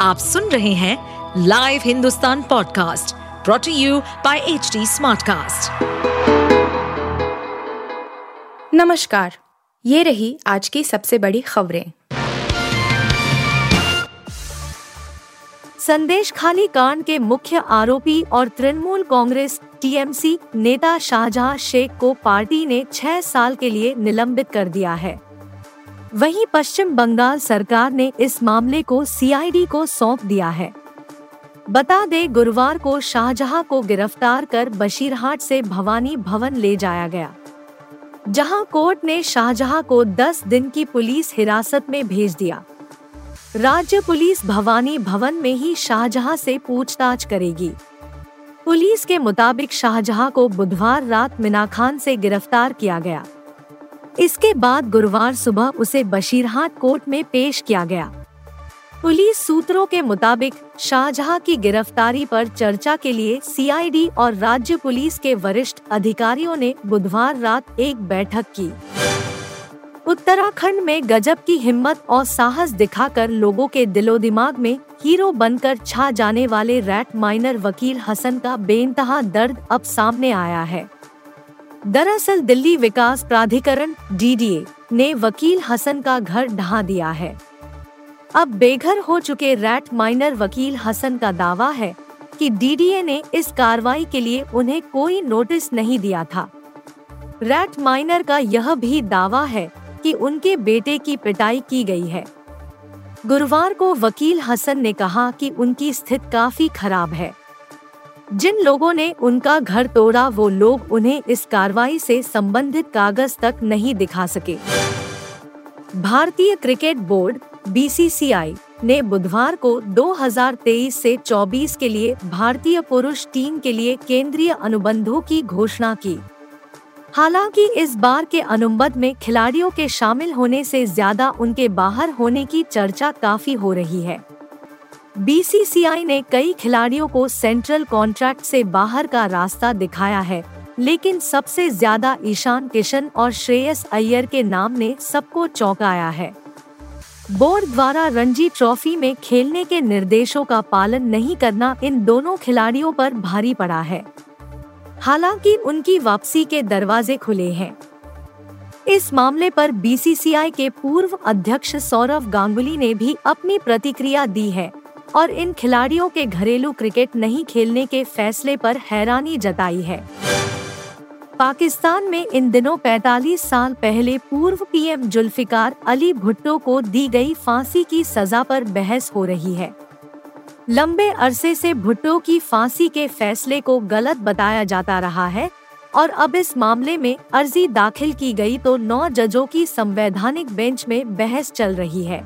आप सुन रहे हैं live Hindustan podcast brought to you by H Smartcast. नमस्कार, ये रही आज की सबसे बड़ी खबरें संदेश खाली कांड के मुख्य आरोपी और तृणमूल कांग्रेस टीएमसी नेता शाहजहां शेख को पार्टी ने छह साल के लिए निलंबित कर दिया है वहीं पश्चिम बंगाल सरकार ने इस मामले को सीआईडी को सौंप दिया है। बता दे, गुरुवार को शाहजहां को गिरफ़्तार कर बशीरहाट से भवानी भवन ले जाया गया, जहाँ कोर्ट ने शाहजहां को 10 दिन की पुलिस हिरासत में भेज दिया। राज्य पुलिस भवानी भवन में ही शाहजहां से पूछताछ करेगी। पुलिस के मुताबिक शाहजहां को बुधवार रात मिना खान से गिरफ़्तार किया गया। इसके बाद गुरुवार सुबह उसे बशीरहाट कोर्ट में पेश किया गया। पुलिस सूत्रों के मुताबिक, शाहजहां की गिरफ्तारी पर चर्चा के लिए सीआईडी और राज्य पुलिस के वरिष्ठ अधिकारियों ने बुधवार रात एक बैठक की। उत्तराखंड में गजब की हिम्मत और साहस दिखाकर लोगों के दिलो दिमाग में हीरो बनकर छा जाने वाले रैट माइनर वकील हसन का बेनतहा दर्द अब सामने आया है। दरअसल दिल्ली विकास प्राधिकरण डीडीए ने वकील हसन का घर ढहा दिया है। अब बेघर हो चुके रैट माइनर वकील हसन का दावा है कि डीडीए ने इस कार्रवाई के लिए उन्हें कोई नोटिस नहीं दिया था। रैट माइनर का यह भी दावा है कि उनके बेटे की पिटाई की गई है। गुरुवार को वकील हसन ने कहा कि उनकी स्थिति काफ़ी खराब है। जिन लोगों ने उनका घर तोड़ा, वो लोग उन्हें इस कार्रवाई से संबंधित कागज़ तक नहीं दिखा सके। भारतीय क्रिकेट बोर्ड बीसीसीआई ने बुधवार को 2023 से 24 के लिए भारतीय पुरुष टीम के लिए केंद्रीय अनुबंधों की घोषणा की। हालाँकि इस बार के अनुबंध में खिलाड़ियों के शामिल होने से ज़्यादा उनके बाहर होने की चर्चा काफ़ी हो रही है। बीसीसीआई ने कई खिलाड़ियों को सेंट्रल कॉन्ट्रैक्ट से बाहर का रास्ता दिखाया है, लेकिन सबसे ज़्यादा ईशान किशन और श्रेयस अय्यर के नाम ने सबको चौंकाया है। बोर्ड द्वारा रणजी ट्रॉफी में खेलने के निर्देशों का पालन नहीं करना इन दोनों खिलाड़ियों पर भारी पड़ा है। हालाँकि उनकी वापसी के दरवाजे खुले हैं। इस मामले पर बीसीसीआई के पूर्व अध्यक्ष सौरव गांगुली ने भी अपनी प्रतिक्रिया दी है। और इन खिलाड़ियों के घरेलू क्रिकेट नहीं खेलने के फैसले पर हैरानी जताई है। पाकिस्तान में इन दिनों 45 साल पहले पूर्व पीएम जुल्फिकार अली भुट्टो को दी गई फांसी की सजा पर बहस हो रही है। लंबे अरसे से भुट्टो की फांसी के फैसले को गलत बताया जाता रहा है और अब इस मामले में अर्जी दाखिल की गई तो नौ जजों की संवैधानिक बेंच में बहस चल रही है।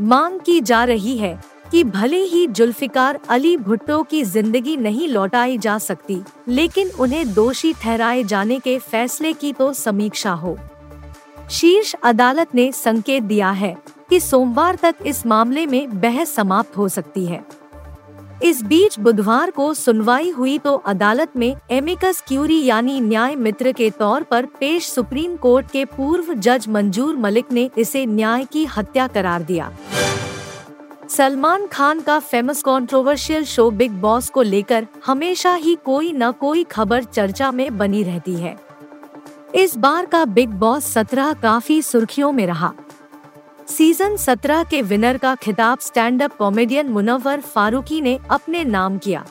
मांग की जा रही है कि भले ही जुल्फिकार अली भुट्टो की ज़िंदगी नहीं लौटाई जा सकती, लेकिन उन्हें दोषी ठहराए जाने के फैसले की तो समीक्षा हो। शीर्ष अदालत ने संकेत दिया है कि सोमवार तक इस मामले में बहस समाप्त हो सकती है। इस बीच बुधवार को सुनवाई हुई तो अदालत में एमिकस क्यूरी यानी न्याय मित्र के तौर पर पेश सुप्रीम कोर्ट के पूर्व जज मंजूर मलिक ने इसे न्याय की हत्या करार दिया। सलमान खान का famous controversial show Bigg Boss को लेकर हमेशा ही कोई न कोई खबर चर्चा में बनी रहती है। इस बार का बिग बॉस सत्रह काफ़ी सुर्खियों में रहा। सीज़न सत्रह के विनर का खिताब stand up comedian Munawar Faruqui ने अपने नाम किया।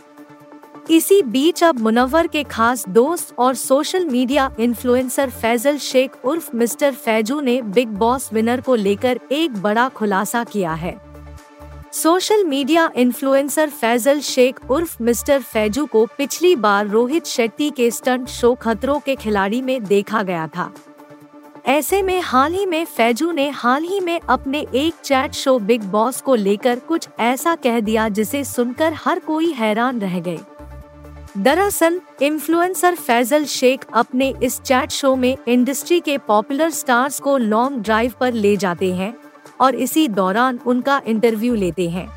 इसी बीच अब मुनव्वर के खास दोस्त और social media influencer Faisal Shaikh उर्फ़ mister Faizu ने बिग बॉस विनर को लेकर एक बड़ा खुलासा किया है। Social media influencer Faisal Shaikh उर्फ़ mister Faizu को पिछली बार रोहित शेट्टी के स्टंट शो खतरों के खिलाड़ी में देखा गया था। ऐसे में हाल ही में फैजू ने हाल ही में अपने एक चैट शो बिग बॉस को लेकर कुछ ऐसा कह दिया जिसे सुनकर हर कोई हैरान रह गए। दरअसल, इन्फ्लुएंसर फैजल शेख अपने इस चैट शो में इंडस्ट्री के पॉपुलर स्टार्स को लॉन्ग ड्राइव पर ले जाते हैं। और इसी दौरान उनका इंटरव्यू लेते हैं।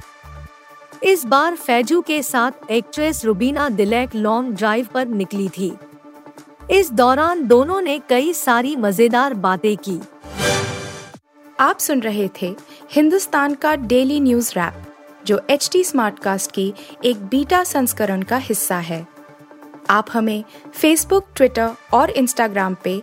इस बार फैजू के साथ actress Rubina Dilaik long drive पर निकली थी। इस दौरान दोनों ने कई सारी मज़ेदार बातें की। आप सुन रहे थे हिंदुस्तान का डेली न्यूज़ रैप जो एच टी स्मार्टकास्ट की एक बीटा संस्करण का हिस्सा है। आप हमें फेसबुक ट्विटर और इंस्टाग्राम पे